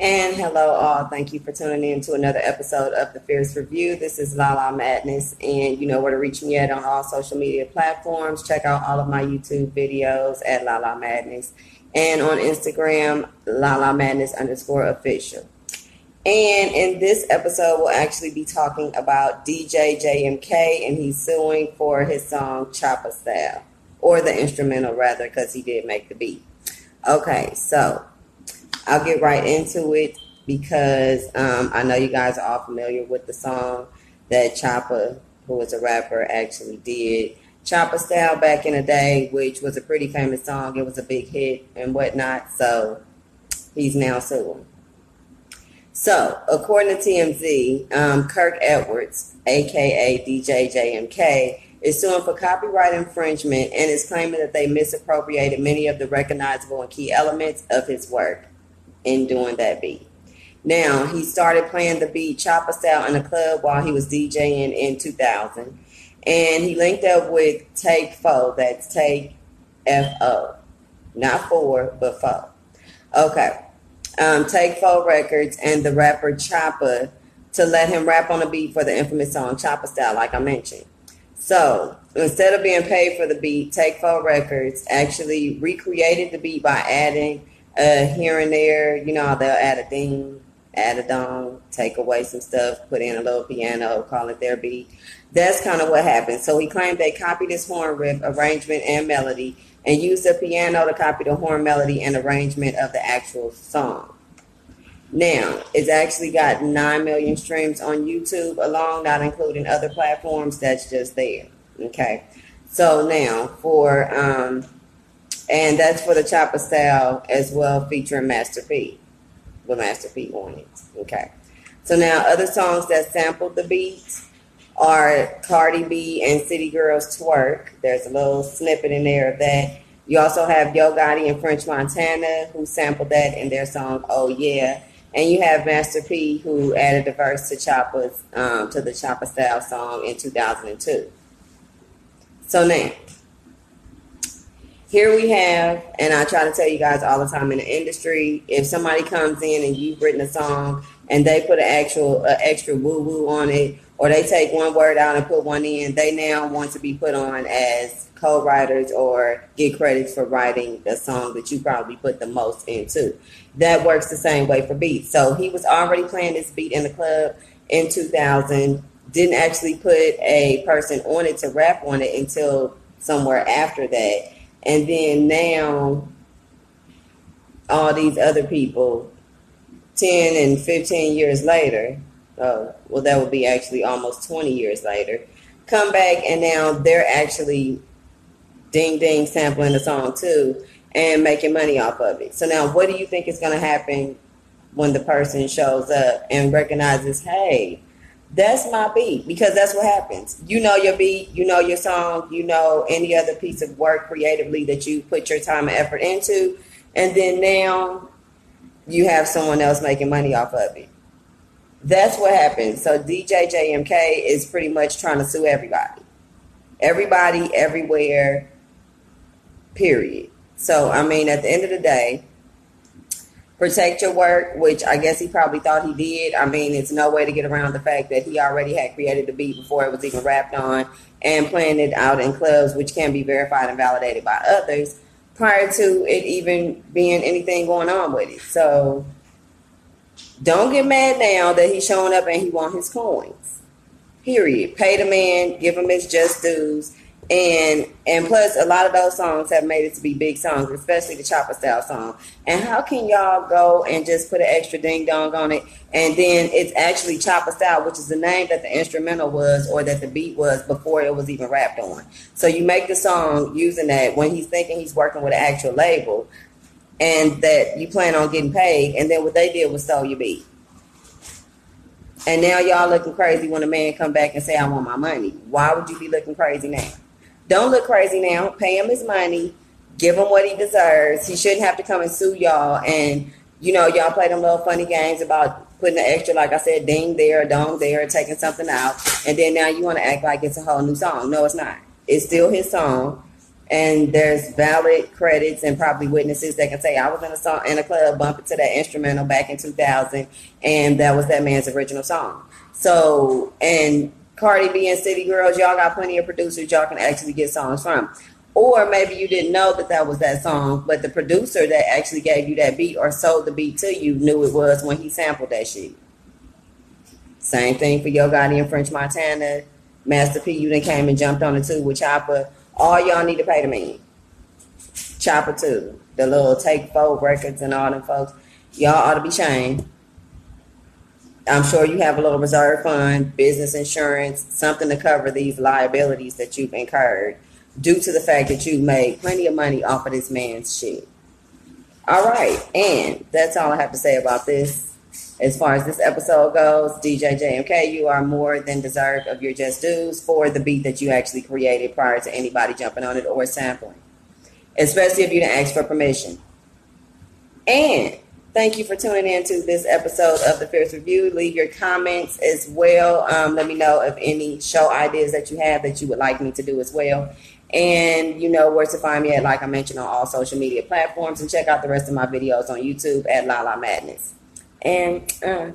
And hello, all. Thank you for tuning in to another episode of the Fierce Review. This is Lala Madness, and you know where to reach me at on all social media platforms. Check out all of my YouTube videos at Lala Madness, and on Instagram, Lala Madness underscore official. And in this episode, we'll actually be talking about DJ JMK, and he's suing for his song Choppa Style, or the instrumental rather, because he did make the beat. Okay, so I'll get right into it because um, I know you guys are all familiar with the song that Choppa, who was a rapper, actually did. Choppa Style back in the day, which was a pretty famous song. It was a big hit and whatnot. So he's now suing. So, according to TMZ, um, Kirk Edwards, aka DJ JMK, is suing for copyright infringement and is claiming that they misappropriated many of the recognizable and key elements of his work in doing that beat. Now, he started playing the beat Choppa Style in a club while he was DJing in 2000. And he linked up with Take Fo', that's Take F O. Not four, but four. Okay. Um, Take Fo' Records and the rapper Choppa to let him rap on the beat for the infamous song Choppa Style, like I mentioned. So instead of being paid for the beat, Take Fo' Records actually recreated the beat by adding uh, here and there, you know, they'll add a ding, add a dong, take away some stuff, put in a little piano, call it their beat. That's kind of what happened. So he claimed they copied his horn riff, arrangement, and melody, and used the piano to copy the horn melody and arrangement of the actual song. Now, it's actually got 9 million streams on YouTube alone, not including other platforms. That's just there. Okay. So now for um, and that's for the Choppa Style as well, featuring Master P, with Master P on it. Okay. So now other songs that sampled the beat are Cardi B and City Girls Twerk. There's a little snippet in there of that. You also have Yo Gotti and French Montana who sampled that in their song Oh Yeah. And you have Master P who added a verse to Choppa's um, to the Choppa Style song in 2002. So now here we have, and I try to tell you guys all the time in the industry, if somebody comes in and you've written a song and they put an actual uh, extra woo woo on it, or they take one word out and put one in, they now want to be put on as co-writers or get credits for writing the song that you probably put the most into. That works the same way for beats. So he was already playing this beat in the club in 2000, didn't actually put a person on it to rap on it until somewhere after that and then now, all these other people, 10 and 15 years later, uh, well, that would be actually almost 20 years later, come back and now they're actually ding ding sampling the song too and making money off of it. So now, what do you think is going to happen when the person shows up and recognizes, hey, that's my beat because that's what happens. You know your beat, you know your song, you know any other piece of work creatively that you put your time and effort into, and then now you have someone else making money off of it. That's what happens. So DJ JMK is pretty much trying to sue everybody. Everybody, everywhere, period. So, I mean, at the end of the day, protect your work, which I guess he probably thought he did. I mean, it's no way to get around the fact that he already had created the beat before it was even rapped on and playing it out in clubs, which can be verified and validated by others prior to it even being anything going on with it. So don't get mad now that he's showing up and he want his coins. Period. Pay the man, give him his just dues, and and plus a lot of those songs have made it to be big songs, especially the Choppa Style song. And how can y'all go and just put an extra ding dong on it, and then it's actually Choppa Style, which is the name that the instrumental was or that the beat was before it was even rapped on. So you make the song using that when he's thinking he's working with an actual label, and that you plan on getting paid, and then what they did was sell your beat. And now y'all looking crazy when a man come back and say, I want my money. Why would you be looking crazy now? Don't look crazy now. Pay him his money. Give him what he deserves. He shouldn't have to come and sue y'all. And, you know, y'all play them little funny games about putting the extra, like I said, ding there, dong there, taking something out. And then now you want to act like it's a whole new song. No, it's not. It's still his song. and there's valid credits and probably witnesses that can say I was in a song in a club bumping to that instrumental back in 2000, and that was that man's original song. So, and Cardi B and City Girls, y'all got plenty of producers y'all can actually get songs from. Or maybe you didn't know that that was that song, but the producer that actually gave you that beat or sold the beat to you knew it was when he sampled that shit. Same thing for Yo Gotti and French Montana. Master P, you then came and jumped on it too with Choppa. All y'all need to pay to me. Choppa too. The little Take Fo' records and all them folks. Y'all ought to be shamed. I'm sure you have a little reserve fund, business insurance, something to cover these liabilities that you've incurred due to the fact that you made plenty of money off of this man's shit. All right, and that's all I have to say about this. As far as this episode goes, DJ JMK, you are more than deserved of your just dues for the beat that you actually created prior to anybody jumping on it or sampling, especially if you didn't ask for permission. And thank you for tuning in to this episode of the Fierce Review. Leave your comments as well. Um, let me know of any show ideas that you have that you would like me to do as well. And you know where to find me at, like I mentioned, on all social media platforms. And check out the rest of my videos on YouTube at Lala Madness. And uh,